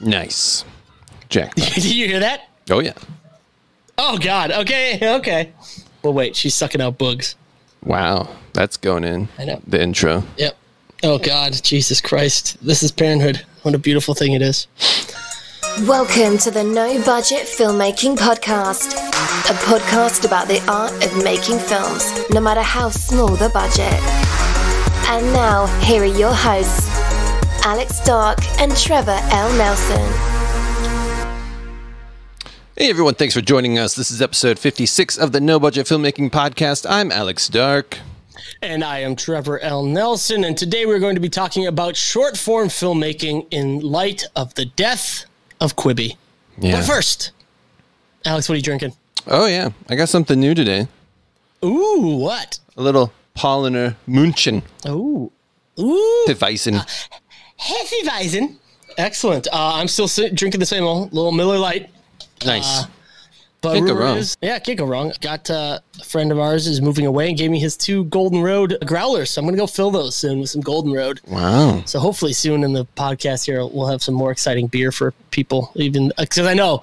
Nice. Jack. Did you hear that? Oh yeah. Oh God. Okay. Okay. Well, wait. She's sucking out bugs. Wow. That's going in. I know. The intro. Yep. Oh God. Jesus Christ. This is parenthood. What a beautiful thing it is. Welcome to the No Budget Filmmaking Podcast, a podcast about the art of making films, no matter how small the budget. And now, here are your hosts, Alex Dark and Trevor L. Nelson. Hey everyone, thanks for joining us. This is episode 56 of the No Budget Filmmaking Podcast. I'm Alex Dark. And I am Trevor L. Nelson, and today we're going to be talking about short form filmmaking in light of the death of Quibi. Yeah. But first, Alex, what are you drinking? Oh yeah, I got something new today. Ooh, what? A little Paulaner Munchen Ooh. Ooh. Hefeweizen. Hefeweizen. Excellent. Uh, I'm still si- drinking the same old little Miller Lite. Nice. But Can't go wrong. is- yeah, can't go wrong. Got uh, a friend of ours is moving away and gave me his two Golden Road growlers. So I'm gonna go fill those soon with some Golden Road. wow. So hopefully soon in the podcast here we'll have some more exciting beer for people. Even because I know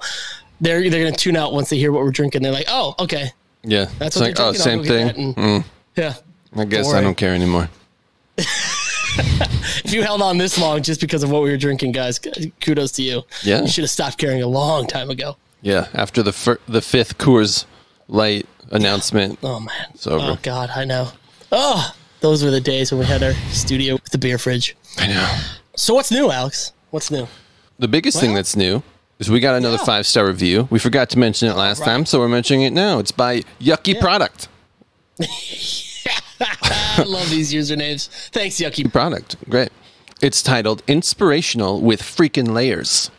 they're they're gonna tune out once they hear what we're drinking. They're like, oh, okay, Yeah. that's it's what like, they're oh, drinking. same I'll go get thing. and- Mm, yeah. I guess Don't I don't care anymore. If you held on this long just because of what we were drinking, guys, kudos to you. Yeah. you should have stopped caring a long time ago. Yeah. After the fir- the fifth Coors Light announcement, Oh man, it's over. oh god, I know. Oh, those were the days when we had our studio with the beer fridge. I know. So what's new, Alex? What's new? The biggest thing that's new is we got another Yeah. five star review. We forgot to mention it last right. time, so we're mentioning it now. It's by Yucky Product. I love these usernames. Thanks, Yucky. Product. Great. It's titled Inspirational with Freaking Layers.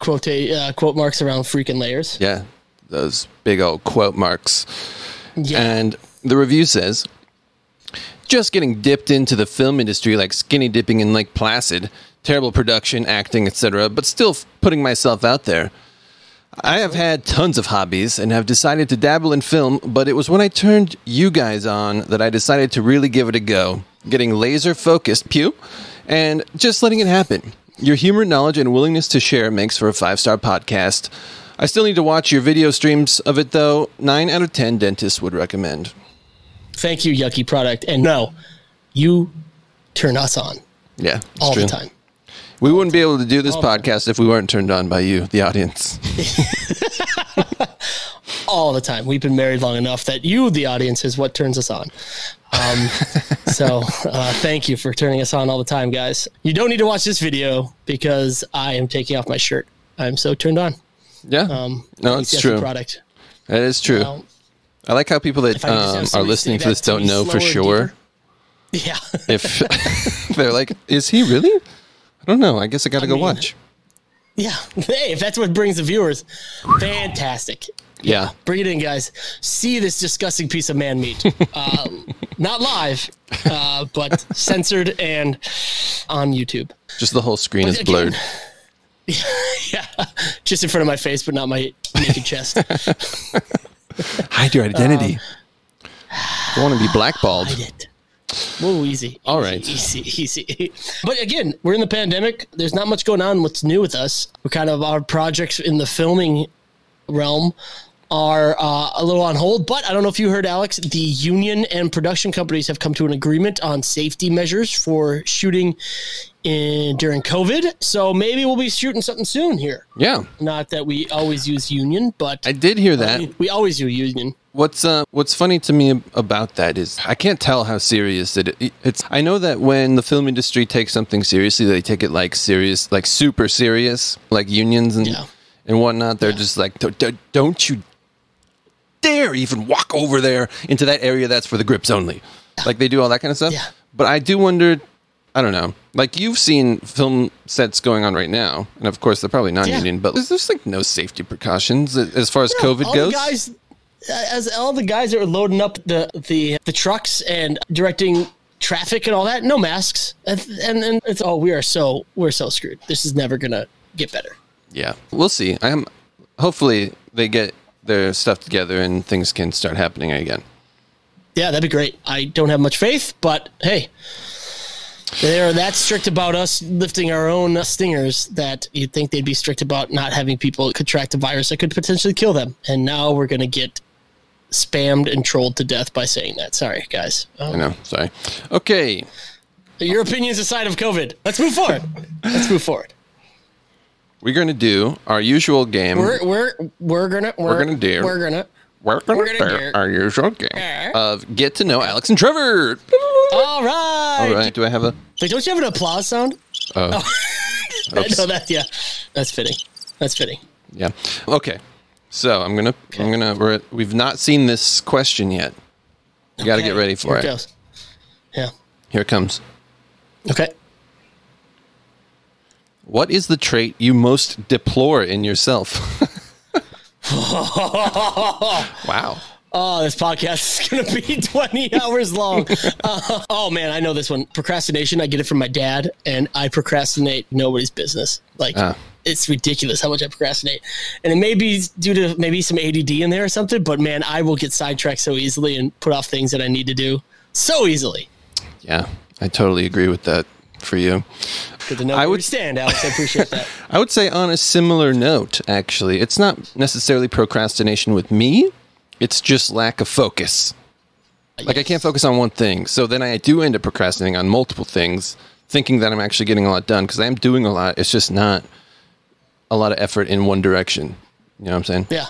Quote uh, quote marks around freaking layers. Yeah, those big old quote marks. Yeah. And the review says just getting dipped into the film industry like skinny dipping in Lake Placid, terrible production, acting, etc., but still f- putting myself out there. I have had tons of hobbies and have decided to dabble in film, but it was when I turned you guys on that I decided to really give it a go, getting laser focused, pew, and just letting it happen. Your humor, knowledge, and willingness to share makes for a five star podcast. I still need to watch your video streams of it though. 9 out of 10 dentists would recommend. Thank you, Yucky Product. And no, you turn us on Yeah, all true. the time. We wouldn't be able to do this podcast if we weren't turned on by you, the audience. All the time. We've been married long enough that you, the audience, is what turns us on. Um, so uh, thank you for turning us on all the time, guys. You don't need to watch this video because I am taking off my shirt. I'm so turned on. Yeah. Um, no, it's true. Product. That is true. Well, I like how people that if I could just have um, are listening to this don't know for sure deeper. Yeah. if they're like, is he really? I don't know. I guess I got to go mean- watch. Yeah. Hey, if that's what brings the viewers, fantastic. Yeah. Bring it in, guys. See this disgusting piece of man meat. Uh, not live, uh, but censored and on YouTube. Just the whole screen is again- blurred. Yeah. Just in front of my face, but not my naked chest. Hide your identity. don't want to be blackballed. Whoa, easy. All right. Easy, easy. But again, we're in the pandemic. There's not much going on. What's new with us? We're kind of our projects in the filming realm are uh, a little on hold. But I don't know if you heard, Alex, the union and production companies have come to an agreement on safety measures for shooting in during COVID. So maybe we'll be shooting something soon here. Yeah. Not that we always use union, but I did hear that. we always use union. What's uh, what's funny to me about that is I can't tell how serious it it's. I know that when the film industry takes something seriously, they take it like serious, like super serious, like unions and Yeah. and whatnot. They're just like, "Don't- you dare even walk over there into that area that's for the grips only. Like they do all that kind of stuff. Yeah. But I do wonder. I don't know. Like you've seen film sets going on right now, and of course they're probably non-union, but there's, there's like no safety precautions as far as COVID all goes. Guys, as all the guys that are loading up the the the trucks and directing traffic and all that, no masks, and and, it's oh we are so we're so screwed. This is never gonna get better. Yeah, we'll see. I am. Hopefully, they get their stuff together and things can start happening again. Yeah, that'd be great. I don't have much faith, but hey, they're that strict about us lifting our own stingers that you'd think they'd be strict about not having people contract a virus that could potentially kill them. And now we're going to get spammed and trolled to death by saying that. Sorry, guys. I know. Sorry. Okay. your opinions aside of COVID, let's move forward. let's move forward. We're going to do our usual game. We're we're we're gonna we're, gonna do- we're gonna We're going we're to gonna do our usual game Yeah. of get to know Alex and Trevor. all right. All right. Do I have a? Wait, don't you have an applause sound? Oh, I Oops. know that. Yeah, that's fitting. That's fitting. yeah. Okay. So I'm gonna. I'm gonna. We're, we've not seen this question yet. You got to get ready for here it. goes. Yeah. Here it comes. Okay. What is the trait you most deplore in yourself? wow. Oh, this podcast is going to be 20 hours long. Uh, oh, man, I know this one. Procrastination, I get it from my dad, and I procrastinate nobody's business. Like, Ah. It's ridiculous how much I procrastinate. And it may be due to maybe some ADD in there or something, but man, I will get sidetracked so easily and put off things that I need to do so easily. Yeah, I totally agree with that for you. Good to know I would- you stand, Alex. I appreciate that. I would say on a similar note, actually, it's not necessarily procrastination with me. It's just lack of focus. Like I can't focus on one thing. So then I do end up procrastinating on multiple things, thinking that I'm actually getting a lot done because I am doing a lot. It's just not a lot of effort in one direction. You know what I'm saying? Yeah.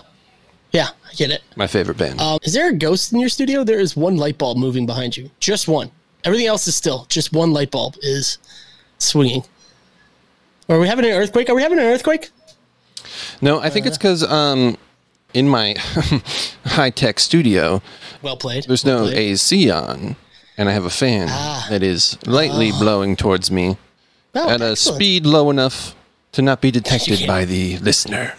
Yeah, I get it. My favorite band. Um, is there a ghost in your studio? There is one light bulb moving behind you. Just one. Everything else is still. Just one light bulb is swinging. Are we having an earthquake? Are we having an earthquake? no, I think it's because um, in my high tech studio, Well played. there's Well no played. AC on, and I have a fan Ah. that is lightly blowing towards me Oh, at a speed low enough to not be detected by the listener.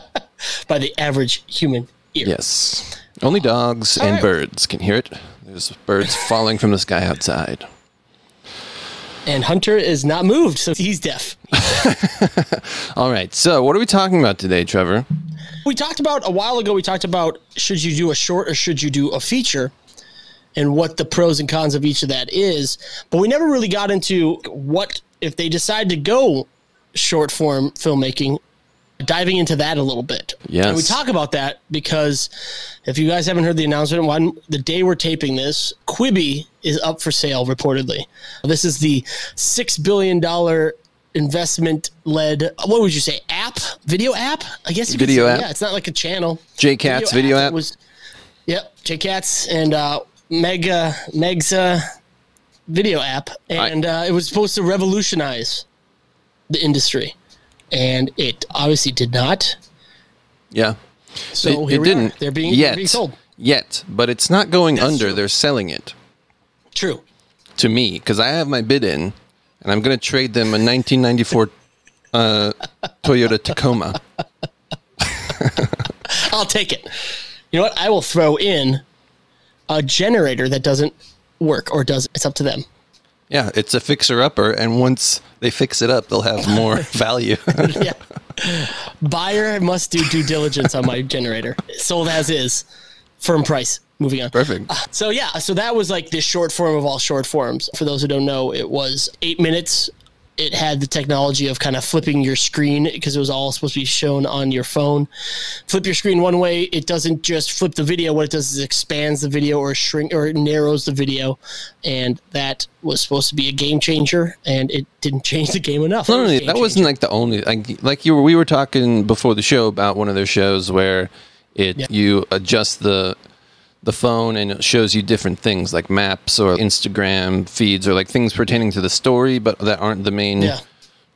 by the average human ear. Yes. Only dogs and right. birds can hear it. There's birds falling from the sky outside. And Hunter is not moved, so he's deaf. All right. So, what are we talking about today, Trevor? We talked about a while ago, we talked about should you do a short or should you do a feature and what the pros and cons of each of that is. But we never really got into what, if they decide to go short form filmmaking, diving into that a little bit. Yes. And we talk about that because if you guys haven't heard the announcement, one the day we're taping this, Quibi is up for sale reportedly. This is the six billion dollar investment led what would you say app video app i guess you could Video say. app. yeah it's not like a channel J Cat's video app. was yep J Katz and uh mega meg's uh video app and uh, it was supposed to revolutionize the industry and it obviously did not Yeah. so it, it didn't. are. they're being, yet. they're being sold Yet. But it's not going That's under. true. They're selling it true to me because I have my bid in and I'm going to trade them a 1994 uh, Toyota Tacoma. I'll take it. You know what? I will throw in a generator that doesn't work or does. It's up to them. Yeah, it's a fixer upper. And once they fix it up, they'll have more value. yeah. Buyer must do due diligence on my generator. Sold as is. Firm price. Moving on. Perfect. Uh, so yeah, so that was like the short form of all short forms. For those who don't know, it was eight minutes. It had the technology of kind of flipping your screen because it was all supposed to be shown on your phone. Flip your screen one way, it doesn't just flip the video. What it does is it expands the video or shrink or it narrows the video, and that was supposed to be a game changer, and it didn't change the game enough. Not It was only a game that wasn't like the only like like you were we were talking before the show about one of their shows where it Yeah. you adjust the the phone and it shows you different things like maps or Instagram feeds or like things pertaining to the story but that aren't the main Yeah.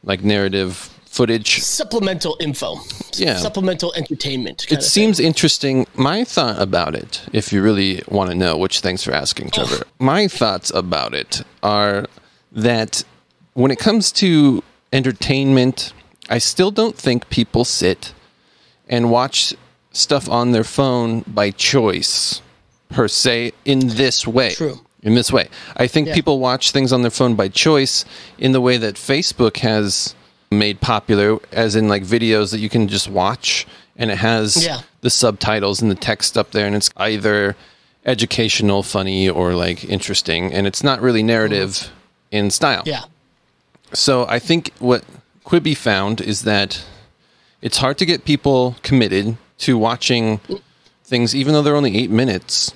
like narrative footage. supplemental info. Yeah. Supplemental entertainment. It seems interesting. My thought about it, if you really want to know, which thanks for asking, Trevor. My thoughts about it are that when it comes to entertainment, I still don't think people sit and watch stuff on their phone by choice, per se, in this way. True. In this way. I think Yeah. people watch things on their phone by choice in the way that Facebook has made popular, as in like videos that you can just watch and it has Yeah. the subtitles and the text up there, and it's either educational, funny, or like interesting, and it's not really narrative mm. in style. Yeah. So I think what Quibi found is that it's hard to get people committed to watching things, even though they're only eight minutes.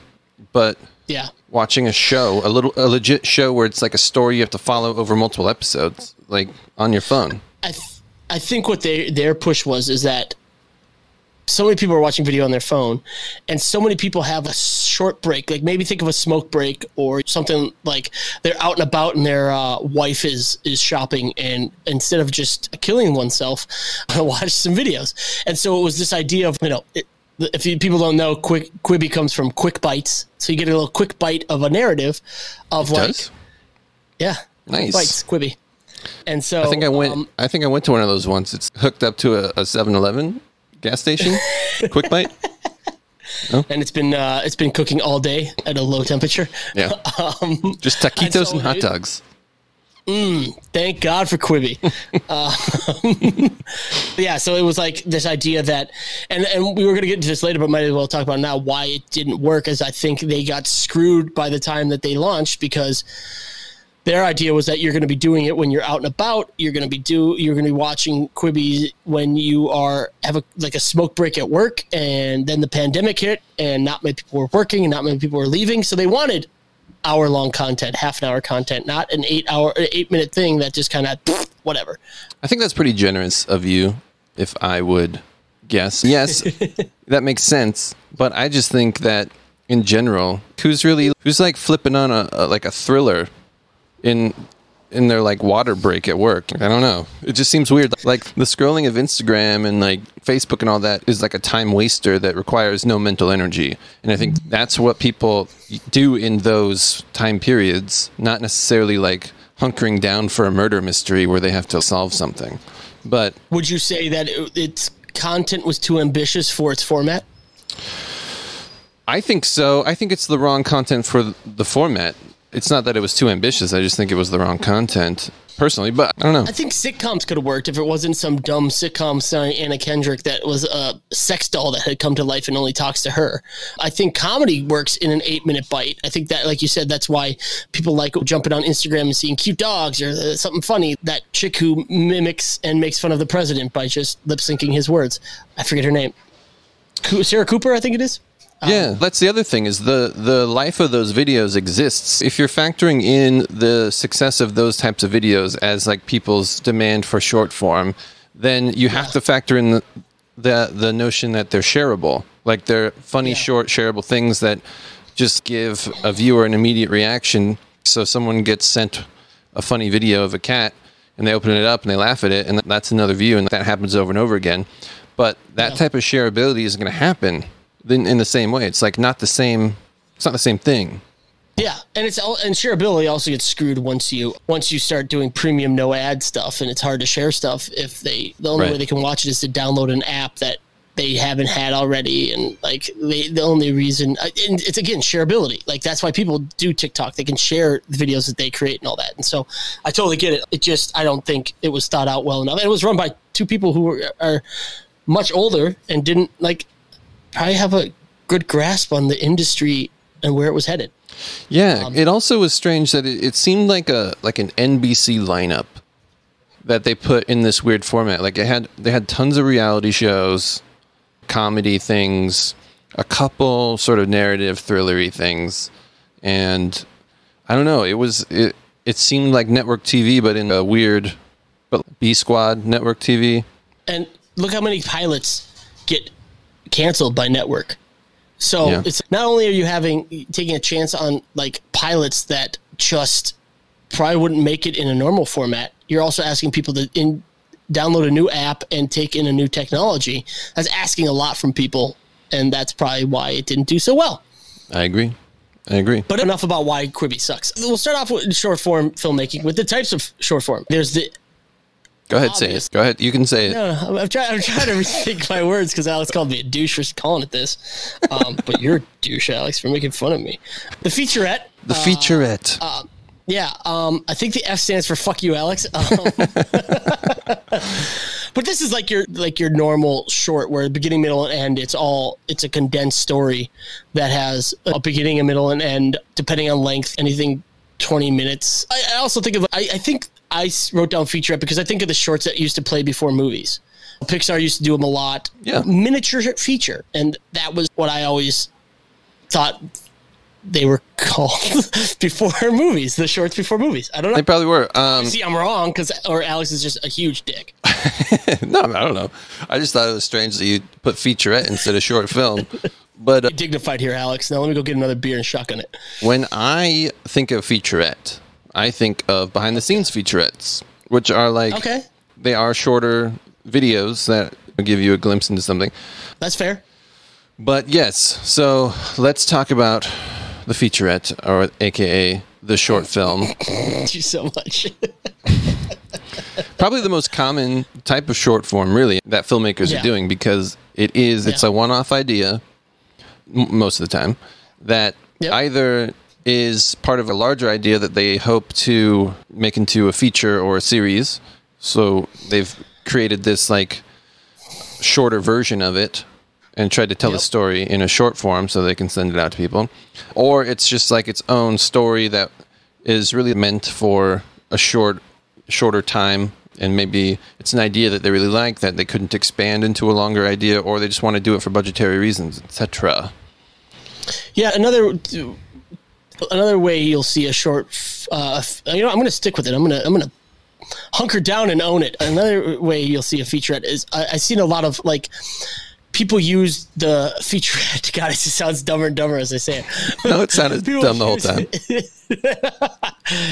But Yeah. watching a show, a little, a legit show where it's like a story you have to follow over multiple episodes, like on your phone. I th- I think what they their push was is that so many people are watching video on their phone, and so many people have a short break. Like maybe think of a smoke break or something like they're out and about and their uh, wife is is shopping, and instead of just killing oneself, watch some videos. And so it was this idea of you know. It, if you, people don't know, quick Quibi comes from quick bites, so you get a little quick bite of a narrative of like, Does yeah, Nice. bites Quibi. And so I think I went. um, I think I went to one of those once. It's hooked up to a, a 7-Eleven gas station. Quick bite. and it's been uh, it's been cooking all day at a low temperature. Yeah. Just taquitos and so and hot it- dogs. Thank God for Quibi. um, yeah, so it was like this idea that, and and we were going to get into this later, but might as well talk about now why it didn't work. As I think they got screwed by the time that they launched because their idea was that you're going to be doing it when you're out and about. You're going to be do you're going to be watching Quibi when you are have a like a smoke break at work, and then the pandemic hit, and not many people were working, and not many people were leaving, so they wanted hour long content, half an hour content, not an eight hour, eight minute thing that just kind of whatever. I think that's pretty generous of you, if I would guess. Yes, that makes sense. But I just think that in general, who's really who's like flipping on a, a like a thriller in in their like water break at work. I don't know. It just seems weird. Like the scrolling of Instagram and like Facebook and all that is like a time waster that requires no mental energy. And I think that's what people do in those time periods, not necessarily like hunkering down for a murder mystery where they have to solve something. But Would you say that it, its content was too ambitious for its format? I think so. I think it's the wrong content for the format. It's not that it was too ambitious. I just think it was the wrong content personally, but I don't know. I think sitcoms could have worked if it wasn't some dumb sitcom starring Anna Kendrick that was a sex doll that had come to life and only talks to her. I think comedy works in an eight minute bite. I think that, like you said, that's why people like jumping on Instagram and seeing cute dogs or uh, something funny. That chick who mimics and makes fun of the president by just lip syncing his words. I forget her name. Sarah Cooper, I think it is. Yeah, um, that's the other thing is the the life of those videos exists. If you're factoring in the success of those types of videos as like people's demand for short form, then you have to factor in the the, the notion that they're shareable. Like they're funny, Yeah. short, shareable things that just give a viewer an immediate reaction. So someone gets sent a funny video of a cat and they open it up and they laugh at it and that's another view and that happens over and over again. But that Yeah. type of shareability isn't going to happen in, in the same way. It's like not the same. It's not the same thing. Yeah, and it's all and shareability also gets screwed once you once you start doing premium no ad stuff, and it's hard to share stuff if they the only Right. way they can watch it is to download an app that they haven't had already, and like they, the only reason uh, and it's again shareability. Like that's why people do TikTok; they can share the videos that they create and all that. And so I totally get it. It just I don't think it was thought out well enough. And it was run by two people who are much older and didn't like probably have a good grasp on the industry and where it was headed. Yeah. Um, it also was strange that it, it seemed like a like an NBC lineup that they put in this weird format. Like it had they had tons of reality shows, comedy things, a couple sort of narrative thrillery things, and I don't know. It was it. It seemed like network TV, but in a weird, but B Squad network TV. and look how many pilots get canceled by network. So Yeah. it's not only are you having taking a chance on like pilots that just probably wouldn't make it in a normal format. You're also asking people to in, download a new app and take in a new technology. That's asking a lot from people, and that's probably why it didn't do so well. I agree. I agree. But enough about why Quibi sucks. We'll start off with short form filmmaking with the types of short form. There's the Go ahead, say it. Go ahead. You can say it. No, no, I'm, trying. I'm trying to rethink my words because Alex called me a douche for calling it this. Um, but you're a douche, Alex, for making fun of me. The featurette. The featurette. Yeah, um, I think the F stands for "fuck you, Alex." Um, But this is like your like your normal short where beginning, middle, and end. It's all it's a condensed story that has a beginning, a middle, and end, depending on length. Anything twenty minutes. I, I also think of I, I think I wrote down featurette because I think of the shorts that used to play before movies. Pixar used to do them a lot. Yeah. Miniature feature, and that was what I always thought they were called before movies. The shorts before movies. I don't know. They probably were. Um, See, I'm wrong because or Alex is just a huge dick. no, I don't know. I just thought it was strange that you put featurette instead of short film. But uh, Dignified here, Alex. Now let me go get another beer and shotgun it. when I think of featurette, I think of behind the scenes featurettes, which are like Okay, they are shorter videos that give you a glimpse into something. that's fair. But yes, so let's talk about the featurette, or AKA the short film. Thank you so much. Probably the most common type of short form, really, that filmmakers Yeah. are doing because it is it's Yeah. a one-off idea m- most of the time that Yep. either is part of a larger idea that they hope to make into a feature or a series. So they've created this like shorter version of it and tried to tell the story in a short form so they can send it out to people. Or it's just like its own story that is really meant for a short shorter time and maybe it's an idea that they really like that they couldn't expand into a longer idea or they just want to do it for budgetary reasons, etc. yeah, another another way you'll see a short. Uh, you know, I'm going to stick with it. I'm going to I'm going to hunker down and own it. Another way you'll see a featurette is I, I've seen a lot of like people use the featurette. God, it sounds dumber and dumber as I say it. No, it sounded dumb the whole time.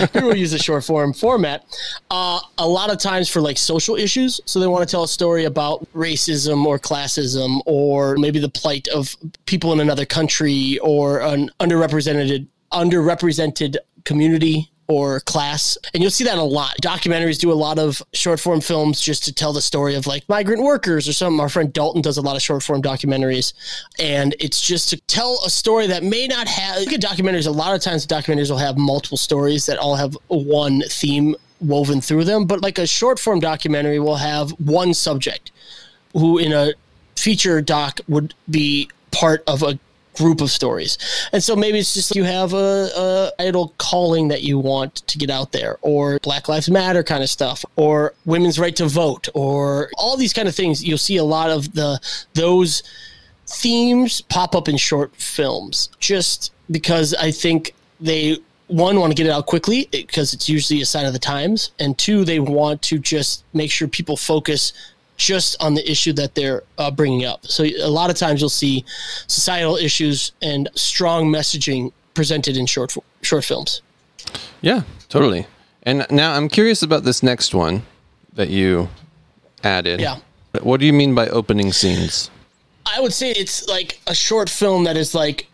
people use a short form format uh, a lot of times for like social issues so they want to tell a story about racism or classism or maybe the plight of people in another country or an underrepresented underrepresented community or class and you'll see that a lot. Documentaries do a lot of short form films just to tell the story of like migrant workers or something. Our friend dalton does a lot of short form documentaries and it's just to tell a story that may not have look at documentaries a lot of times documentaries will have multiple stories that all have one theme woven through them but like a short form documentary will have one subject who in a feature doc would be part of a group of stories. And so maybe it's just you have a, a calling that you want to get out there or Black Lives Matter kind of stuff or women's right to vote or all these kind of things. You'll see a lot of the those themes pop up in short films just because I think they one want to get it out quickly because it's usually a sign of the times and two they want to just make sure people focus just on the issue that they're uh, bringing up so a lot of times you'll see societal issues and strong messaging presented in short short films Yeah, totally. And now I'm curious about this next one that you added. Yeah. What do you mean by opening scenes? I would say it's like a short film that is like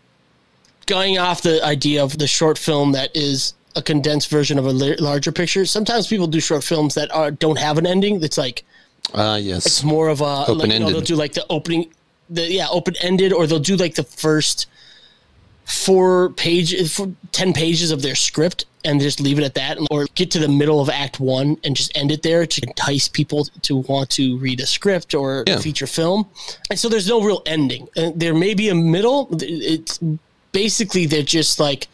going off the idea of the short film that is a condensed version of a larger picture. Sometimes people do short films that are don't have an ending. That's like Ah, yes. it's more of a like, you know, they'll do like the opening, the yeah open ended, or they'll do like the first four pages, for ten pages of their script and just leave it at that, or get to the middle of Act One and just end it there to entice people to want to read a script or Yeah. feature film. And so there's no real ending. And there may be a middle. It's basically they're just like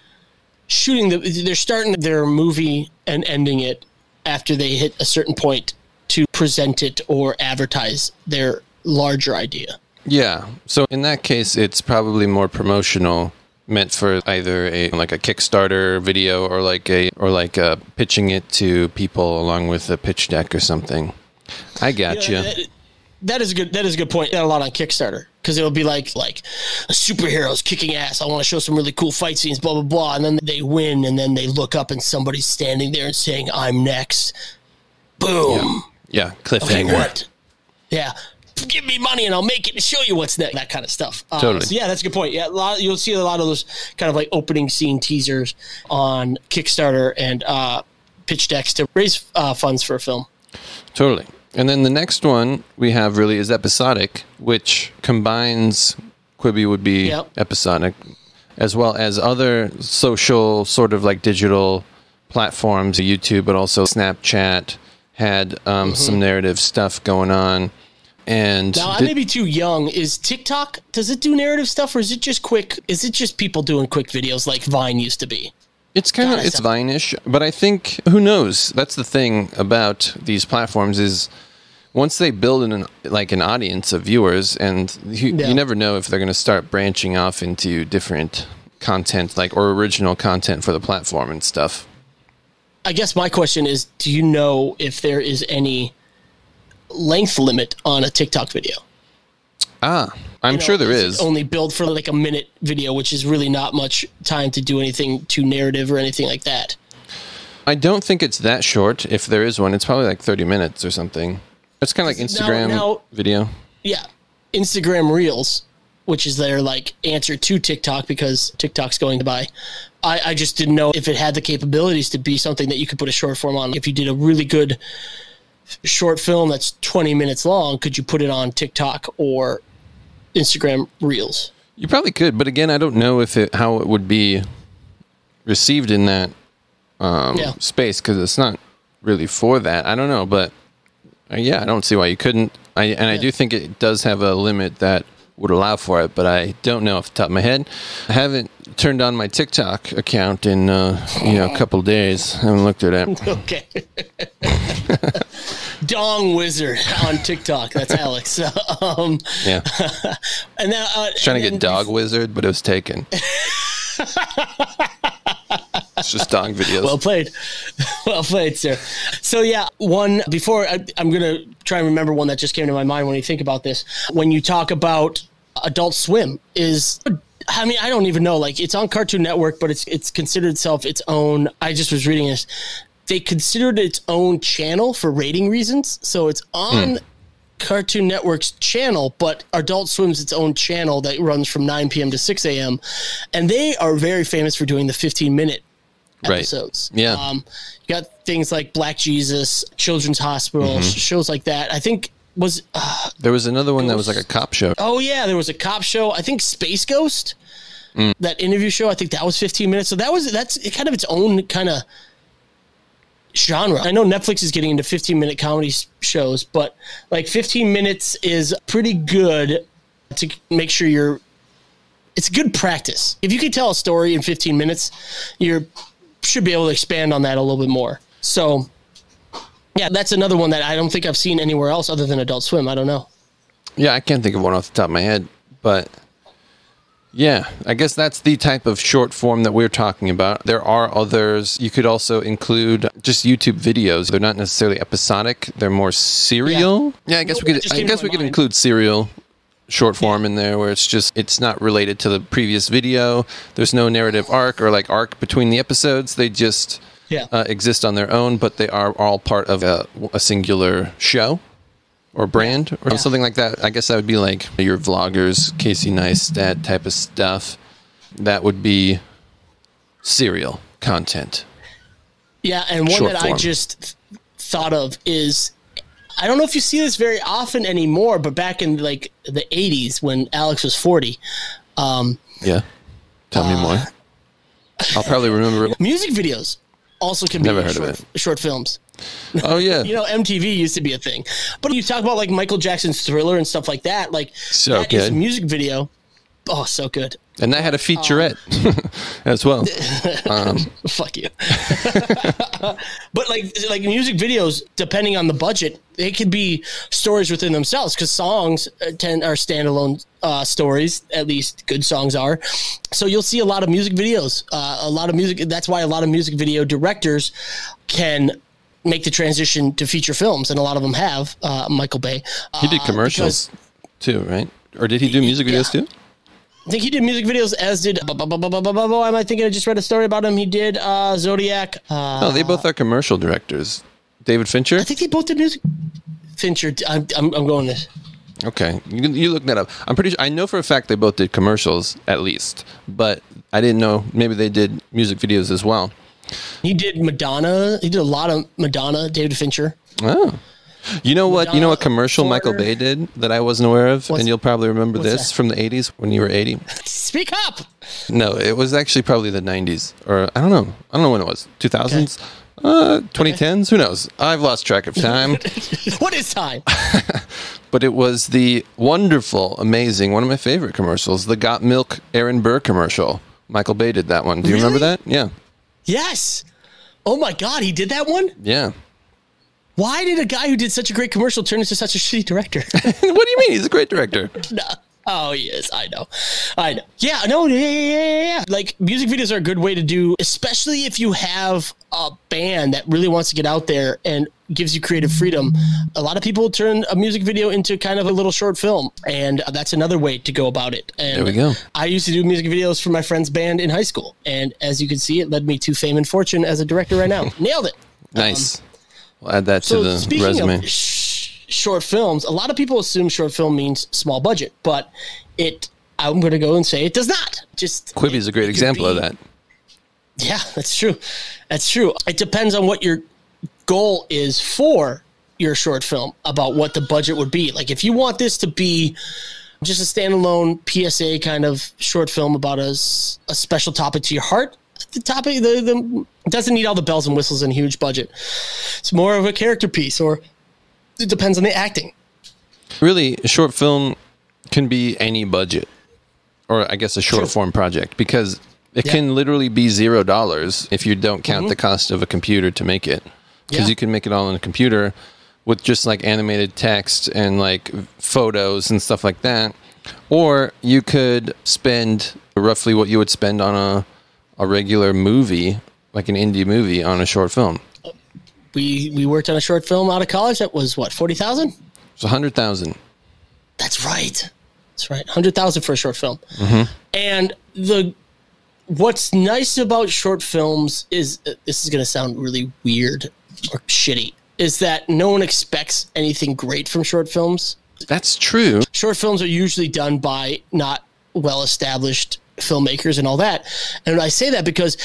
shooting the. They're starting their movie and ending it after they hit a certain point to present it or advertise their larger idea. Yeah. So in that case, it's probably more promotional, meant for either a like a Kickstarter video or like a or like a pitching it to people along with a pitch deck or something. I got you. That- that is a good. That is a good point. That a lot on Kickstarter because it'll be like like a superheroes kicking ass. I want to show some really cool fight scenes. Blah blah blah, and then they win, and then they look up and somebody's standing there and saying, "I'm next." Boom. Yeah, Okay, cliffhanger. what? Yeah. Give me money and I'll make it and show you what's next. That kind of stuff. Uh, Totally. so yeah, that's a good point. Yeah, a lot, you'll see a lot of those kind of like opening scene teasers on Kickstarter and uh, pitch decks to raise uh, funds for a film. Totally. And then the next one we have really is episodic, which combines Quibi would be Yep. episodic, as well as other social sort of like digital platforms, YouTube, but also Snapchat, had um, some narrative stuff going on. And Now I may be too young. Is TikTok does it do narrative stuff or is it just quick? Is it just people doing quick videos like Vine used to be? It's kind of it's stop. Vine-ish, but I think who knows? That's the thing about these platforms is once they build an like an audience of viewers, and you, Yeah. you never know if they're going to start branching off into different content, like or original content for the platform and stuff. I guess my question is, do you know if there is any length limit on a TikTok video? Ah, I'm You know, sure there is. Only build for like a minute video, which is really not much time to do anything too narrative or anything like that. I don't think it's that short. If there is one, it's probably like 30 minutes or something. It's kind of like Now- Instagram now- video. Yeah, Instagram Reels, which is their like answer to TikTok because TikTok's going to buy. I, I just didn't know if it had the capabilities to be something that you could put a short form on. If you did a really good short film that's 20 minutes long, could you put it on TikTok or Instagram Reels? You probably could, but again, I don't know if it how it would be received in that um, Yeah. space because it's not really for that. I don't know, but uh, yeah, I don't see why you couldn't. I and I do think it does have a limit that would allow for it, but I don't know off the top of my head. I haven't turned on my TikTok account in uh, you know a couple of days. I haven't looked at it. Okay. Dong Wizard on TikTok. That's Alex. um, Yeah, and now uh, trying to get Dog Wizard, but it was taken. it's just dog videos. Well played. well played, sir. So, yeah, one before I, I'm going to try and remember one that just came to my mind when you think about this. When you talk about Adult Swim, is. I mean, I don't even know. Like, it's on Cartoon Network, but it's it's considered itself its own. I just was reading this. They considered it its own channel for rating reasons. So it's on Cartoon Network's channel, but Adult Swim's its own channel that runs from 9 p.m. to 6 a.m. And they are very famous for doing the 15 minute Right. episodes. Yeah. Um, you got things like Black Jesus, Children's Hospital, Mm-hmm. sh- shows like that. I think was uh, There was another one that was like a cop show. oh yeah, there was a cop show. I think Space Ghost, Mm. that interview show. I think that was 15 minutes. So that was that's kind of its own kind of genre. I know Netflix is getting into 15 minute comedy shows, but like 15 minutes is pretty good to make sure you're. It's good practice. If you can tell a story in 15 minutes, you should be able to expand on that a little bit more. So, yeah, that's another one that I don't think I've seen anywhere else other than Adult Swim. I don't know. Yeah, I can't think of one off the top of my head, but yeah, I guess that's the type of short form that we're talking about. There are others. You could also include just YouTube videos. They're not necessarily episodic. They're more serial. Yeah, I guess Well, we could. I guess we could include serial short form in there where it's just it's not related to the previous video. There's no narrative arc or like arc between the episodes. They just Yeah. uh, exist on their own, but they are all part of a, a singular show or brand or Yeah. something like that. I guess that would be like your vloggers, Casey Neistat type of stuff. That would be serial content. Yeah, and one Short that I just th- thought of is I don't know if you see this very often anymore, but back in like the 80s when Alex was 40, um, Yeah. Tell me more. I'll probably remember it. music videos also can be Never heard of short, it. short films. Oh yeah. You know, MTV used to be a thing. But you talk about like Michael Jackson's Thriller and stuff like that, like So that is music video. Oh, so good. And that had a featurette as well. Fuck you. but like like music videos, depending on the budget, they could be stories within themselves because songs uh, tend are standalone uh, stories. At least good songs are. So you'll see a lot of music videos. Uh, a lot of music. That's why a lot of music video directors can make the transition to feature films, and a lot of them have. Uh, Michael Bay. He did Uh, commercials too, right? Or did he do music videos Yeah. too? I think he did music videos, as did. Am I thinking? I just read a story about him. He did uh, Zodiac. Uh, no, they both are commercial directors. David Fincher. I think they both did music. Fincher. I'm, I'm, I'm going this. Okay, you, you look that up. I'm pretty. Sure, I know for a fact they both did commercials at least, but I didn't know. Maybe they did music videos as well. He did Madonna. He did a lot of Madonna. David Fincher. Oh, you know what? You know what commercial Michael Bay did that I wasn't aware of, What's- and you'll probably remember what's this that? from the '80s when you were 80. Speak up. No, it was actually probably the '90s, or I don't know. I don't know when it was. 2000s. Uh, 2010s? Who knows? I've lost track of time. what is time? but it was the wonderful, amazing, one of my favorite commercials, the Got Milk Aaron Burr commercial. Michael Bay did that one. Do you remember that? Yeah. yes. Oh my God, he did that one? Yeah. Why did a guy who did such a great commercial turn into such a shitty director? what do you mean? He's a great director. No. Oh yes, I know, I know. Yeah, no, yeah, yeah, yeah, yeah. Like music videos are a good way to do, especially if you have a band that really wants to get out there and gives you creative freedom. A lot of people turn a music video into kind of a little short film, and that's another way to go about it. And There we go. I used to do music videos for my friend's band in high school, and as you can see, it led me to fame and fortune as a director right now. Nailed it. Nice. Um, we'll add that to So the speaking resume. of sh- short films, a lot of people assume short film means small budget, but it. I'm going to go and say it does not. Just Quibi is a great example of that. Yeah, that's true. That's true. It depends on what your goal is for your short film about what the budget would be. Like if you want this to be just a standalone PSA kind of short film about a special topic to your heart, the topic the, the doesn't need all the bells and whistles and huge budget. It's more of a character piece or it depends on the acting. Really, a short film can be any budget, or I guess a short True. form project, because it Yeah. can literally be zero dollars if you don't count Mm-hmm. the cost of a computer to make it. Because Yeah. you can make it all on a computer with just like animated text and like photos and stuff like that. Or you could spend roughly what you would spend on a, a regular movie, like an indie movie, on a short film. We we worked on a short film out of college that was what, 40,000? It's a hundred thousand. That's right. That's right. Hundred thousand for a short film. Mm-hmm. And the what's nice about short films is this is going to sound really weird or shitty. Is that no one expects anything great from short films? That's true. Short films are usually done by not well established filmmakers and all that. And I say that because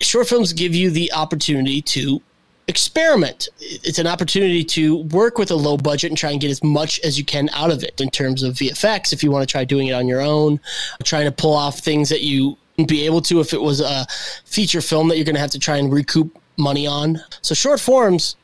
short films give you the opportunity to experiment. It's an opportunity to work with a low budget and try and get as much as you can out of it in terms of VFX. If you want to try doing it on your own, trying to pull off things that you wouldn't be able to if it was a feature film that you're going to have to try and recoup money on. So short forms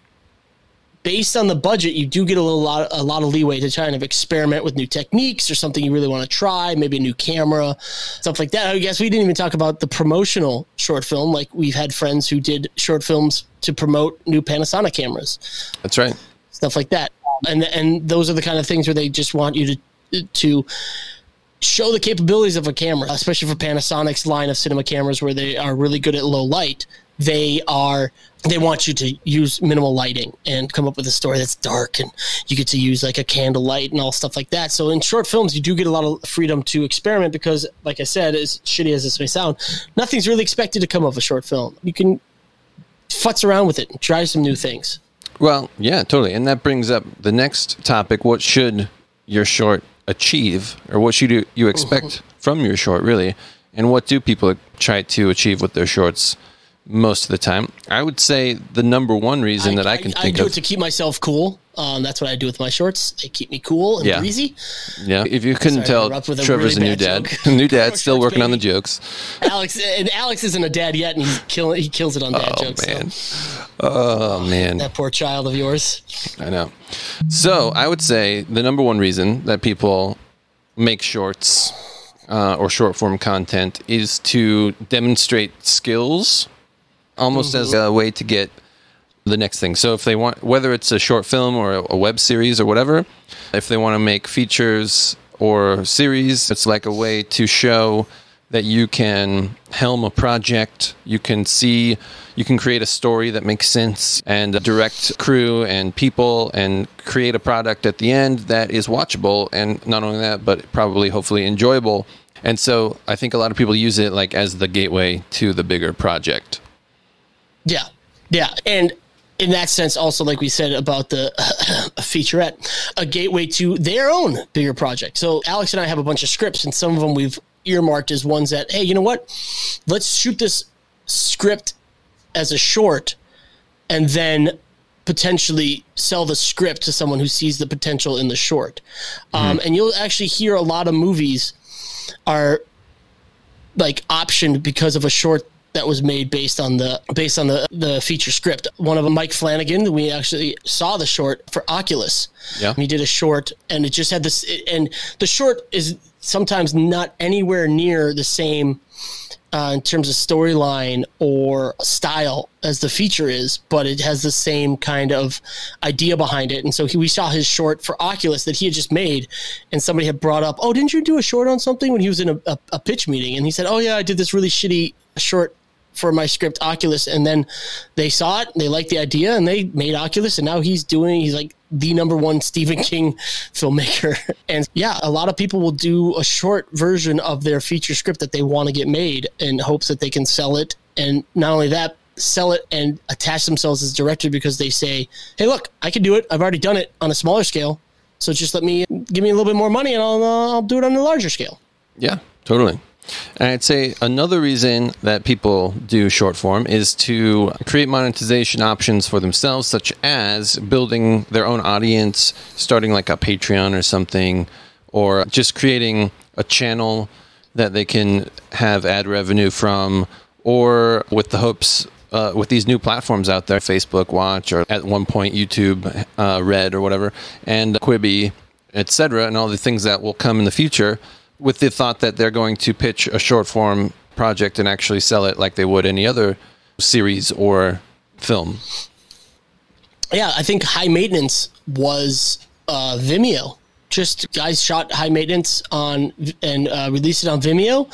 based on the budget, you do get a little lot, a lot of leeway to kind of experiment with new techniques or something you really want to try, maybe a new camera, stuff like that. I guess we didn't even talk about the promotional short film. Like we've had friends who did short films to promote new Panasonic cameras, That's right. stuff like that. And and those are the kind of things where they just want you to to show the capabilities of a camera, especially for Panasonic's line of cinema cameras where they are really good at low light. They are they want you to use minimal lighting and come up with a story that's dark and you get to use like a candle light and all stuff like that. So in short films you do get a lot of freedom to experiment because like I said, as shitty as this may sound, nothing's really expected to come of a short film. You can futz around with it and try some new things. Well, yeah, totally. And that brings up the next topic. What should your short achieve, or what should you, you expect mm-hmm. from your short, really? And what do people try to achieve with their shorts most of the time? I would say the number one reason that I can I think do of. it to keep myself cool. Um, that's what I do with my shorts. They keep me cool and Yeah. breezy. yeah, if you couldn't Sorry tell, interrupt with a Trevor's really a new dad. new dad, still working on the jokes. Alex and Alex isn't a dad yet, and he's killing. He kills it on dad Oh jokes. so man, oh man. that poor child of yours. I know. So I would say the number one reason that people make shorts uh, or short form content is to demonstrate skills, almost as mm-hmm. a way to get the next thing. So if they want, whether it's a short film or a, a web series or whatever, if they want to make features or series, it's like a way to show that you can helm a project, you can see, you can create a story that makes sense and direct crew and people and create a product at the end that is watchable and not only that, but probably hopefully enjoyable. And so I think a lot of people use it like as the gateway to the bigger project. Yeah, yeah, and in that sense, also like we said about the featurette, a gateway to their own bigger project. So Alex and I have a bunch of scripts, and some of them we've earmarked as ones that, hey, you know what? Let's shoot this script as a short, and then potentially sell the script to someone who sees the potential in the short. Um, and you'll actually hear a lot of movies are like optioned because of a short that was made based on the based on the the feature script. One of them, Mike Flanagan, we actually saw the short for Oculus. Yeah. he did a short, and it just had this. And the short is sometimes not anywhere near the same uh, in terms of storyline or style as the feature is, but it has the same kind of idea behind it. And so he, we saw his short for Oculus that he had just made, and somebody had brought up, "Oh, didn't you do a short on something when he was in a, a, a pitch meeting?" And he said, "Oh yeah, I did this really shitty short." For my script, Oculus, and then they saw it, they liked the idea, and they made Oculus, and now he's doing. He's like the number one Stephen King filmmaker. And yeah, a lot of people will do a short version of their feature script that they want to get made in hopes that they can sell it. And not only that, sell it and attach themselves as director because they say, hey, look, I can do it. I've already done it on a smaller scale. So just let me give me a little bit more money and I'll, uh, I'll do it on a larger scale. Yeah, totally. And I'd say another reason that people do short form is to create monetization options for themselves, such as building their own audience, starting like a Patreon or something, or just creating a channel that they can have ad revenue from, or with the hopes. Uh, with these new platforms out there, Facebook Watch, or at one point YouTube uh, Red, or whatever, and Quibi, etc., and all the things that will come in the future, with the thought that they're going to pitch a short form project and actually sell it like they would any other series or film. Yeah, I think High Maintenance was uh, Vimeo. Just guys shot High Maintenance on and uh, released it on Vimeo.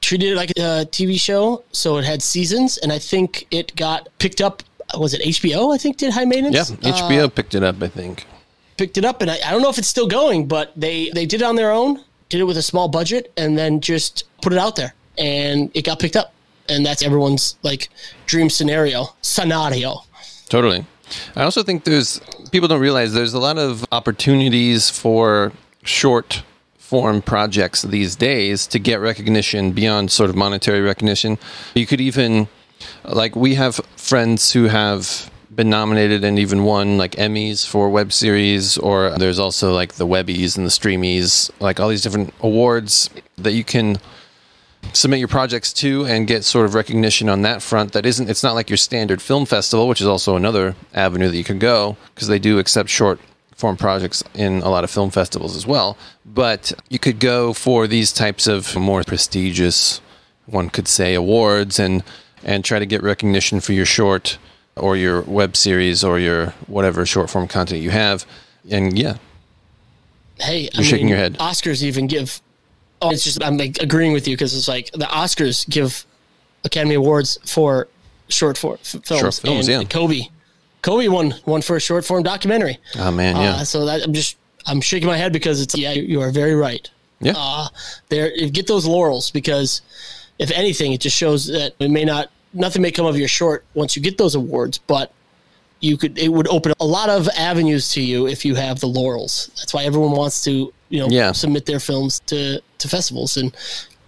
Treated it like a TV show, so it had seasons, and I think it got picked up. Was it HBO? I think did High Maintenance. Yeah, HBO picked it up, I think. picked it up, and I, I don't know if it's still going, but they they did it on their own, did it with a small budget, and then just put it out there, and it got picked up, and that's everyone's like dream scenario scenario. Totally. I also think there's people don't realize there's a lot of opportunities for short form projects these days to get recognition beyond sort of monetary recognition. You could even like we have friends who have been nominated and even won like Emmys for web series or there's also like the Webbies and the Streamies, like all these different awards that you can submit your projects to and get sort of recognition on that front that isn't it's not like your standard film festival which is also another avenue that you could go because they do accept short form projects in a lot of film festivals as well. But you could go for these types of more prestigious one could say awards and and try to get recognition for your short or your web series or your whatever short form content you have and yeah Hey, You're shaking your head. Oscars even give. Oh, it's just I'm like agreeing with you because it's like the Oscars give Academy Awards for short for f- films. Short films, and yeah. Kobe, Kobe won one for a short form documentary. oh man yeah Uh, so that I'm just I'm shaking my head because it's yeah you are very right. yeah Uh, there get those laurels because if anything, it just shows that it may not nothing may come of your short once you get those awards, but you could it would open a lot of avenues to you if you have the laurels. That's why everyone wants to you know Yeah. submit their films to to festivals and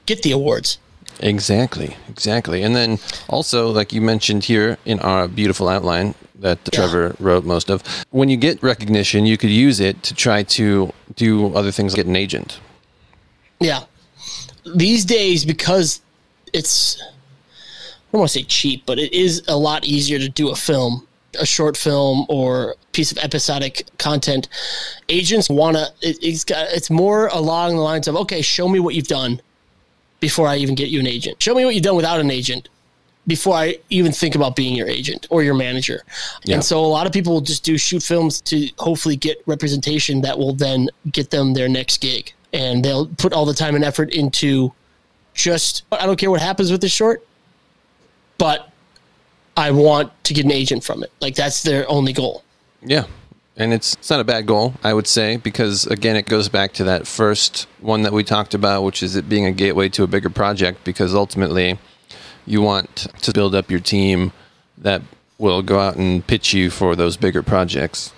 get the awards. Exactly, exactly. And then also, like you mentioned here in our beautiful outline that Trevor wrote most of, when you get recognition, you could use it to try to do other things, like get an agent. Yeah. These days, because it's, don't want to say cheap, but it is a lot easier to do a film, a short film or piece of episodic content. Agents want to, it, it's got, it's more along the lines of, okay, show me what you've done before I even get you an agent. Show me what you've done without an agent before I even think about being your agent or your manager. Yeah. And so a lot of people will just do shoot films to hopefully get representation that will then get them their next gig. And they'll put all the time and effort into just, I don't care what happens with this short, but I want to get an agent from it. Like that's their only goal. Yeah. And it's, it's not a bad goal, I would say, because again, it goes back to that first one that we talked about, which is it being a gateway to a bigger project, because ultimately you want to build up your team that will go out and pitch you for those bigger projects.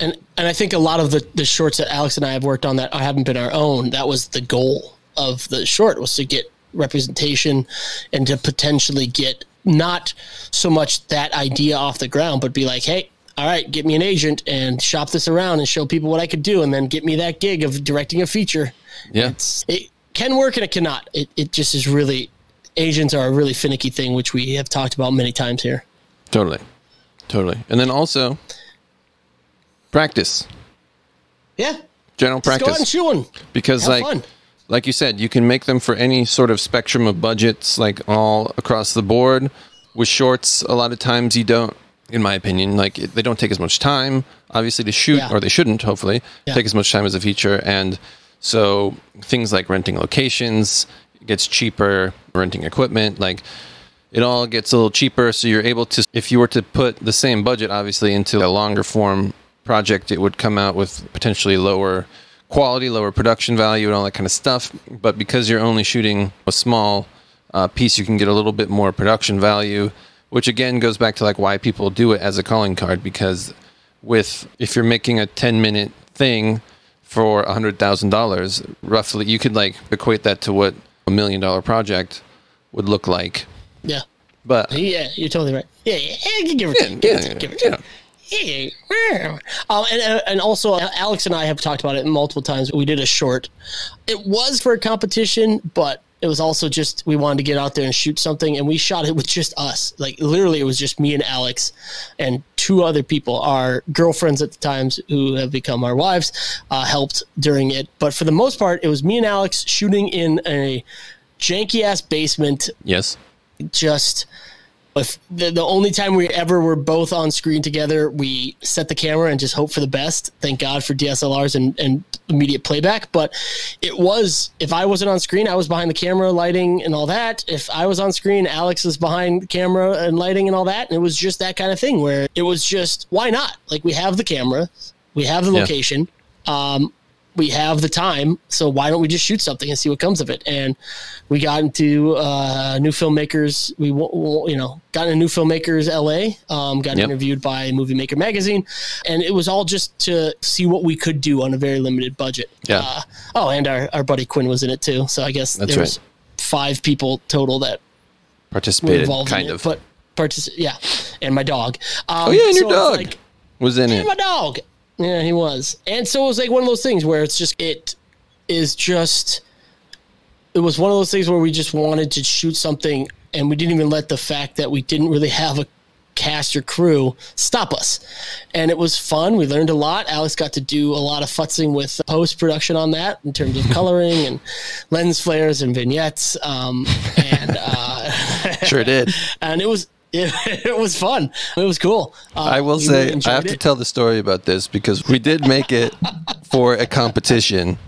and and I think a lot of the the shorts that Alex and I have worked on that haven't been our own. That was the goal of the short was to get representation and to potentially get not so much that idea off the ground, but be like, hey, all right, get me an agent and shop this around and show people what I could do, and then get me that gig of directing a feature. Yeah. It's, it can work and it cannot. It it just is really agents are a really finicky thing, which we have talked about many times here. Totally. Totally. And then also practice. Yeah. General Just go out and practice. shoot one. Because Have like fun. Like you said, you can make them for any sort of spectrum of budgets, like all across the board. With shorts, a lot of times you don't, in my opinion, like they don't take as much time, obviously, to shoot, Yeah. or they shouldn't, hopefully, Yeah. take as much time as a feature. And so things like renting locations gets cheaper, renting equipment, like it all gets a little cheaper. So you're able to, if you were to put the same budget, obviously, into a longer form project, it would come out with potentially lower quality, lower production value, and all that kind of stuff. But because you're only shooting a small uh, piece, you can get a little bit more production value, which again goes back to like why people do it as a calling card. Because with if you're making a 10 minute thing for a hundred thousand dollars, roughly, you could like equate that to what a million dollar project would look like. Yeah. But Yeah, you're totally right. Yeah, yeah, give it to Yeah, give it yeah, to give it yeah. Um, and, uh, and also, Alex and I have talked about it multiple times. We did a short. It was for a competition, but it was also just we wanted to get out there and shoot something, and we shot it with just us. Like literally, it was just me and Alex and two other people. Our girlfriends at the times, who have become our wives, uh, helped during it. But for the most part, it was me and Alex shooting in a janky ass basement yes, just if the, the only time we ever were both on screen together, we set the camera and just hope for the best. Thank God for DSLRs and, and immediate playback. But it was, if I wasn't on screen, I was behind the camera, lighting, and all that. If I was on screen, Alex was behind the camera and lighting and all that. And it was just that kind of thing where it was just, why not? Like, we have the camera, we have the Yeah. location. Um, we have the time, so why don't we just shoot something and see what comes of it? And we got into uh, new filmmakers. We you know got into new filmmakers LA. Um, got Yep. interviewed by Movie Maker magazine, and it was all just to see what we could do on a very limited budget. Yeah. Uh, oh, and our, our buddy Quinn was in it too. So I guess That's there was five people total that participated, kind in of. it. But partic- yeah, and my dog. Um, oh yeah, and your so dog was in it. my dog. Yeah, he was. And so it was like one of those things where it's just it is just it was one of those things where we just wanted to shoot something and we didn't even let the fact that we didn't really have a cast or crew stop us. And it was fun. We learned a lot. Alex got to do a lot of futzing with post production on that in terms of coloring and lens flares and vignettes. Um, and uh, Sure did. and it was it, it was fun. It was cool. Uh, I will say, I have to tell the story about this because we did make it for a competition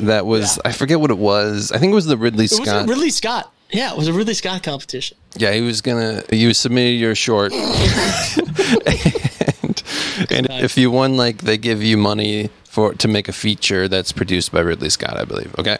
that was, I forget what it was. I think it was the Ridley It was Scott. Ridley Scott. Yeah, it was a Ridley Scott competition. yeah, he was gonna. You submitted your short, and, and if you won, like they give you money for to make a feature that's produced by Ridley Scott, I believe. Okay,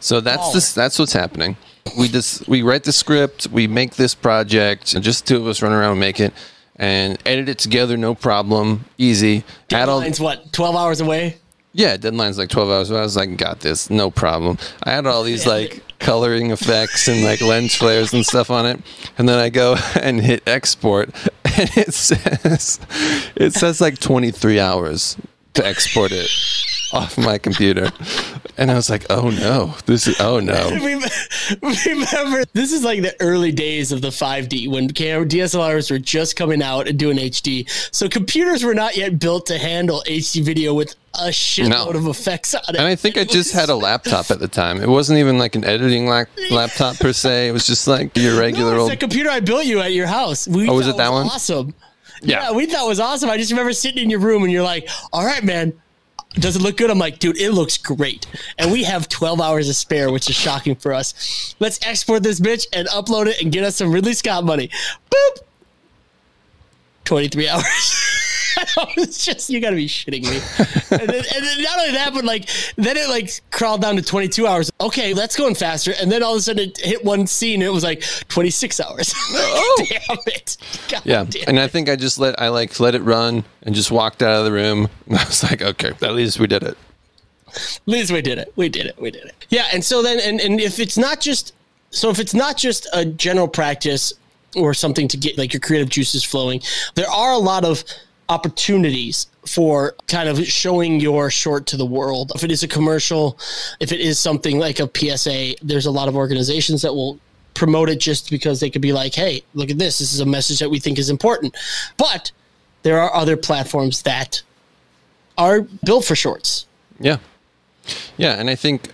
so that's Oh. this. That's what's happening. We just we write the script, we make this project, and just two of us run around and make it, and edit it together, no problem, easy. Add all Deadline's what, 12 hours away? yeah, deadline's like 12 hours. Away. I was like, got this, no problem. I had all these like coloring effects and like lens flares and stuff on it. And then I go and hit export and it says, it says like 23 hours to export it off my computer. And I was like, oh no, this is, oh no. Remember, this is like the early days of the 5D when camera DSLRs were just coming out and doing HD. So computers were not yet built to handle HD video with a shitload No. of effects on it. And I think I just had a laptop at the time. It wasn't even like an editing lap- laptop per se. It was just like your regular no, it's old. computer I built you at your house. We Oh, was it that one? Awesome. Yeah. Yeah. we thought was awesome. I just remember sitting in your room and you're like, "All right, man, does it look good?" I'm like, "Dude, it looks great." And we have 12 hours to spare, which is shocking for us. Let's export this bitch and upload it and get us some Ridley Scott money. Boop. 23 hours. it's just you gotta be shitting me. and, then, and then not only that, but like then it like crawled down to 22 hours. Okay, that's going faster. And then all of a sudden it hit one scene. And it was like 26 hours. Oh. damn it! God Yeah, damn and I think I just let I like let it run and just walked out of the room. I was like, okay, at least we did it. At least we did it. We did it. We did it. Yeah, and so then, and, and if it's not just, so if it's not just a general practice or something to get like your creative juices flowing, there are a lot of opportunities for kind of showing your short to the world. If it is a commercial, if it is something like a PSA, there's a lot of organizations that will promote it just because they could be like, hey, look at this. This is a message that we think is important. But there are other platforms that are built for shorts. Yeah. Yeah. And I think,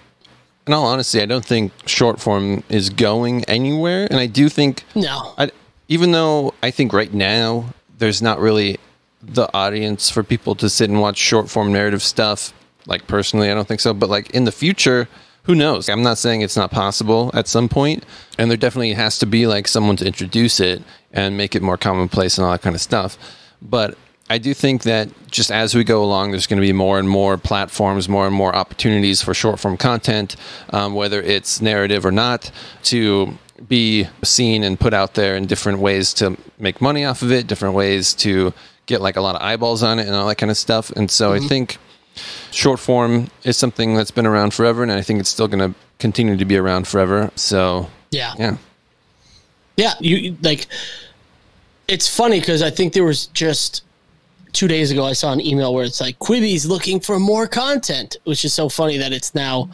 in all honesty, I don't think short form is going anywhere. And I do think, No. I, even though I think right now there's not really the audience for people to sit and watch short form narrative stuff, like personally, I don't think so. But like in the future, who knows? I'm not saying it's not possible at some point, and there definitely has to be like someone to introduce it and make it more commonplace and all that kind of stuff. But I do think that just as we go along, there's going to be more and more platforms, more and more opportunities for short form content, um, whether it's narrative or not, to be seen and put out there in different ways to make money off of it, different ways to get like a lot of eyeballs on it and all that kind of stuff. And so I mm-hmm. think short form is something that's been around forever, and I think it's still going to continue to be around forever. So Yeah. yeah, Yeah, you like. It's funny because I think there was just two days ago I saw an email where it's like Quibi's looking for more content, which is so funny that it's now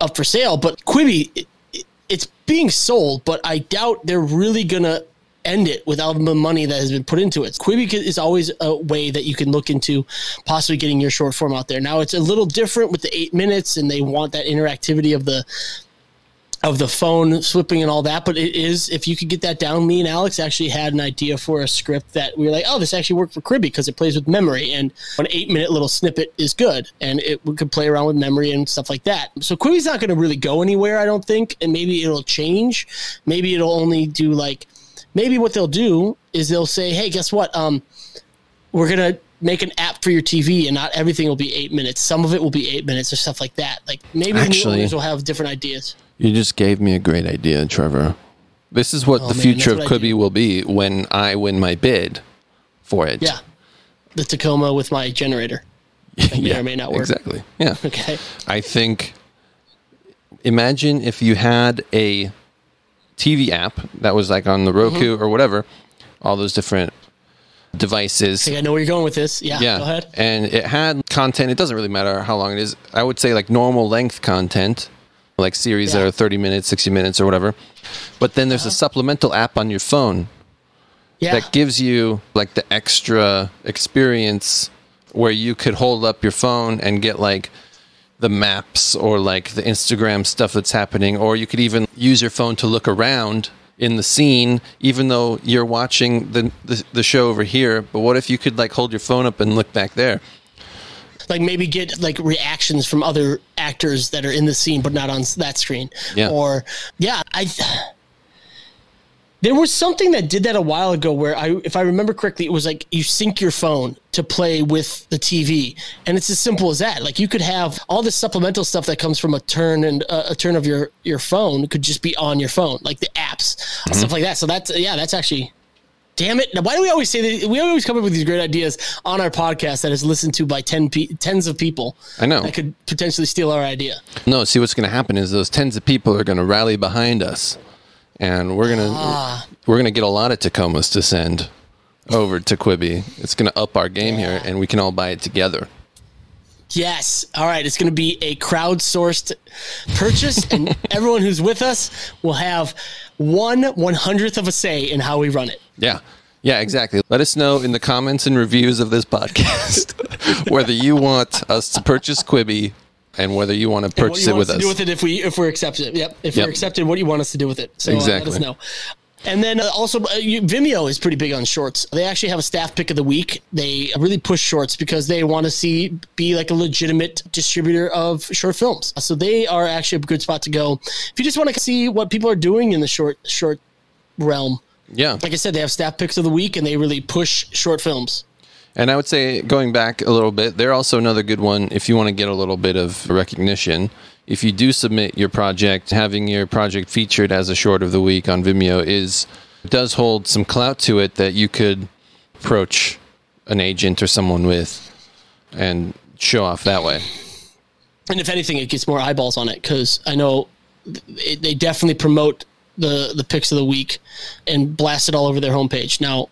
up for sale. But Quibi, it- it's being sold, but I doubt they're really gonna end it without the money that has been put into it. Quibi is always a way that you can look into possibly getting your short form out there. Now it's a little different with the eight minutes, and they want that interactivity of the of the phone slipping and all that. But it is, if you could get that down, me and Alex actually had an idea for a script that we were like, oh, this actually worked for Quibi because it plays with memory. And an eight minute little snippet is good. And it we could play around with memory and stuff like that. So Quibi's not going to really go anywhere, I don't think. And maybe it'll change. Maybe it'll only do like, maybe what they'll do is they'll say, hey, guess what? Um, we're going to make an app for your TV and not everything will be eight minutes. Some of it will be eight minutes or stuff like that. Like maybe the new Actually- owners will have different ideas. you just gave me a great idea, Trevor. This is what Oh, the man, future of that's what I Quibi will be when I win my bid for it. Yeah. The Tacoma with my generator. That may or may not work. Exactly. Yeah. Okay. I think imagine if you had a TV app that was like on the Roku Mm-hmm. or whatever, all those different devices. I think I know where you're going with this. Yeah. Yeah. Go ahead. And it had content. It doesn't really matter how long it is. I would say like normal length content, like series that are 30 minutes, 60 minutes or whatever. But then there's a supplemental app on your phone Yeah. that gives you like the extra experience where you could hold up your phone and get like the maps or like the Instagram stuff that's happening, or you could even use your phone to look around in the scene, even though you're watching the, the the show over here. But what if you could like hold your phone up and look back there? like maybe get like reactions from other actors that are in the scene but not on that screen. Yeah. Or yeah, I there was something that did that a while ago where I if I remember correctly it was like you sync your phone to play with the TV and it's as simple as that. Like you could have all this supplemental stuff that comes from a turn and uh, a turn of your your phone could just be on your phone like the apps stuff like that. So that's yeah, that's actually Damn it! Now, why do we always say that? We always come up with these great ideas on our podcast that is listened to by ten pe- tens of people. I know. that could potentially steal our idea. No, see what's going to happen is those tens of people are going to rally behind us, and we're gonna Ah. we're gonna get a lot of Tacomas to send over to Quibi. It's going to up our game here, and we can all buy it together. Yes. All right. It's going to be a crowdsourced purchase, and everyone who's with us will have one one hundredth of a say in how we run it. Yeah. Yeah, exactly. Let us know in the comments and reviews of this podcast whether you want us to purchase Quibi and whether you want to purchase it with us do with it if we if we're accepted. Yep. If Yep. we're accepted, what do you want us to do with it? So uh, let us know. And then uh, also, uh, you, Vimeo is pretty big on shorts. They actually have a staff pick of the week. They really push shorts because they want to see be like a legitimate distributor of short films. So they are actually a good spot to go if you just want to see what people are doing in the short short realm. yeah. Like I said, they have staff picks of the week, and they really push short films. And I would say, going back a little bit, they're also another good one if you want to get a little bit of recognition. If you do submit your project, having your project featured as a short of the week on Vimeo is does hold some clout to it that you could approach an agent or someone with and show off that way. and if anything, it gets more eyeballs on it because I know they definitely promote the the picks of the week and blast it all over their homepage. Now,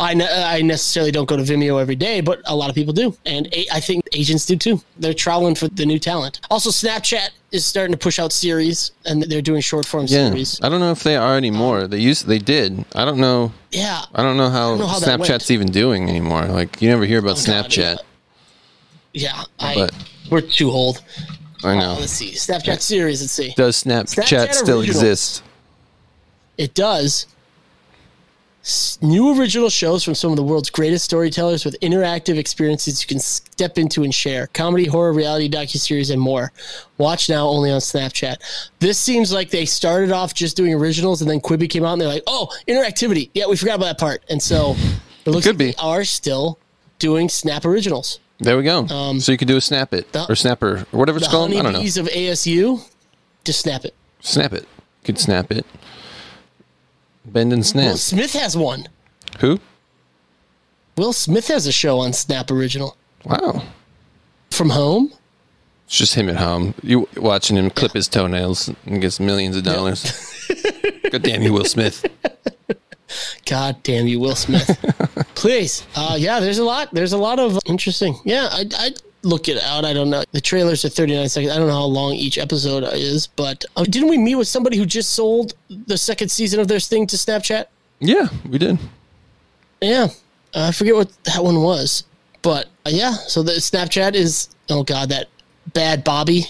I ne- I necessarily don't go to Vimeo every day, but a lot of people do, and a- I think agents do too. They're troweling for the new talent. Also, Snapchat is starting to push out series, and they're doing short form Yeah, series. I don't know if they are anymore. They used, they did. I don't know. Yeah, I don't know how, know how Snapchat's even doing anymore. Like you never hear about Oh, God, Snapchat. yeah. I But- we're too old. I uh, know. Let's see, Snapchat series. Let's see. Does Snapchat, Snapchat still exist? It does. New original shows from some of the world's greatest storytellers with interactive experiences you can step into and share. Comedy, horror, reality, docuseries, and more. Watch now only on Snapchat. This seems like they started off just doing originals and then Quibi came out and they're like, oh, interactivity. Yeah, we forgot about that part. And so it looks Could like be. they are still doing Snap originals. There we go. so you could do a snap it Um, the- or snapper or whatever it's called. I don't know. of ASU, just snap it. Snap it. You could snap it. Bend and snap. Will Smith has one. Who? Will Smith has a show on Snap Original. Wow. From home? It's just him at home. You watching him clip his toenails and gets millions of dollars. God damn you, Will Smith. God damn you, Will Smith. Please. Uh, yeah, there's a lot. There's a lot of interesting. Yeah, I, I look it out. I don't know. The trailers are 39 seconds. I don't know how long each episode is, but uh, didn't we meet with somebody who just sold the second season of their thing to Snapchat? Yeah, we did. Yeah. Uh, I forget what that one was, but uh, yeah. So the Snapchat is, oh God, that Bhad Bhabie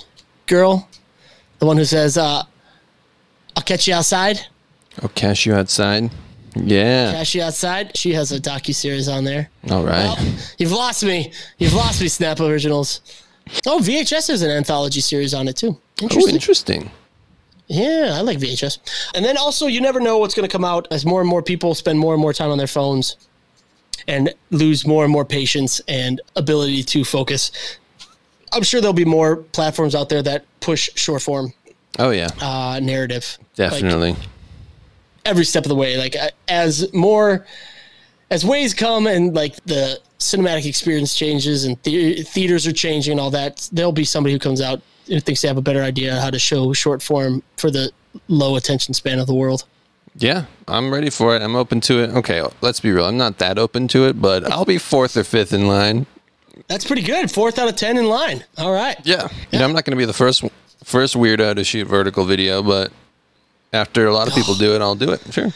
girl, the one who says, uh, I'll catch you outside. I'll catch you outside. Yeah. Catch you outside. She has a docu series on there. All right. Well, you've lost me. You've lost me, Snap Originals. Oh, VHS has an anthology series on it too. Oh, Interesting. interesting. yeah, I like VHS. And then also, you never know what's going to come out as more and more people spend more and more time on their phones and lose more and more patience and ability to focus. I'm sure there'll be more platforms out there that push short form Oh yeah, uh, narrative. Like, definitely. Every step of the way. Like as more as ways come and like the cinematic experience changes and the- theaters are changing and all that, there'll be somebody who comes out who thinks they have a better idea how to show short form for the low attention span of the world. yeah, I'm ready for it. I'm open to it. Okay, let's be real. I'm not that open to it, but I'll be fourth or fifth in line. That's pretty good. Fourth out of ten in line. All right. Yeah. You know, I'm not going to be the first first weirdo to shoot vertical video, but after a lot of people do it, I'll do it. Sure.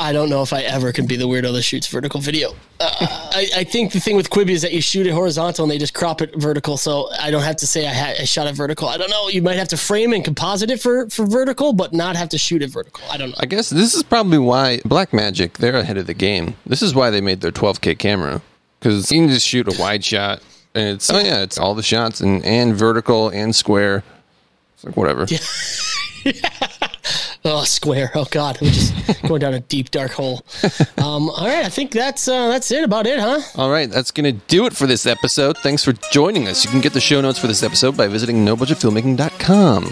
I don't know if I ever can be the weirdo that shoots vertical video. Uh, I, I think the thing with Quibi is that you shoot it horizontal and they just crop it vertical. So I don't have to say I, had, I shot it vertical. I don't know. You might have to frame and composite it for, for vertical, but not have to shoot it vertical. I don't know. I guess this is probably why Blackmagic they're ahead of the game. This is why they made their 12k camera because you can just shoot a wide shot and it's oh yeah, it's all the shots and and vertical and square. It's like whatever. Oh, square. Oh God, we're just going down a deep dark hole. Um, all right, I think that's uh, that's it. About it, huh? All right, that's going to do it for this episode. Thanks for joining us. You can get the show notes for this episode by visiting nobudgetfilmmaking.com.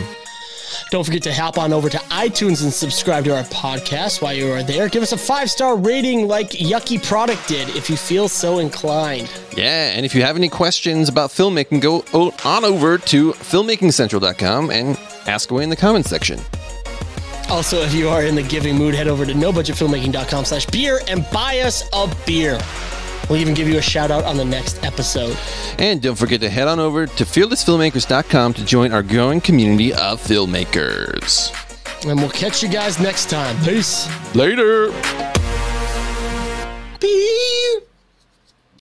Don't forget to hop on over to iTunes and subscribe to our podcast while you are there. Give us a five star rating like Yucky Product did if you feel so inclined. Yeah, and if you have any questions about filmmaking, go on over to filmmakingcentral.com and ask away in the comments section. Also, if you are in the giving mood, head over to nobudgetfilmmaking.com slash beer and buy us a beer. We'll even give you a shout out on the next episode. And don't forget to head on over to fearlessfilmmakers.com to join our growing community of filmmakers. And we'll catch you guys next time. Peace. Later. Beep.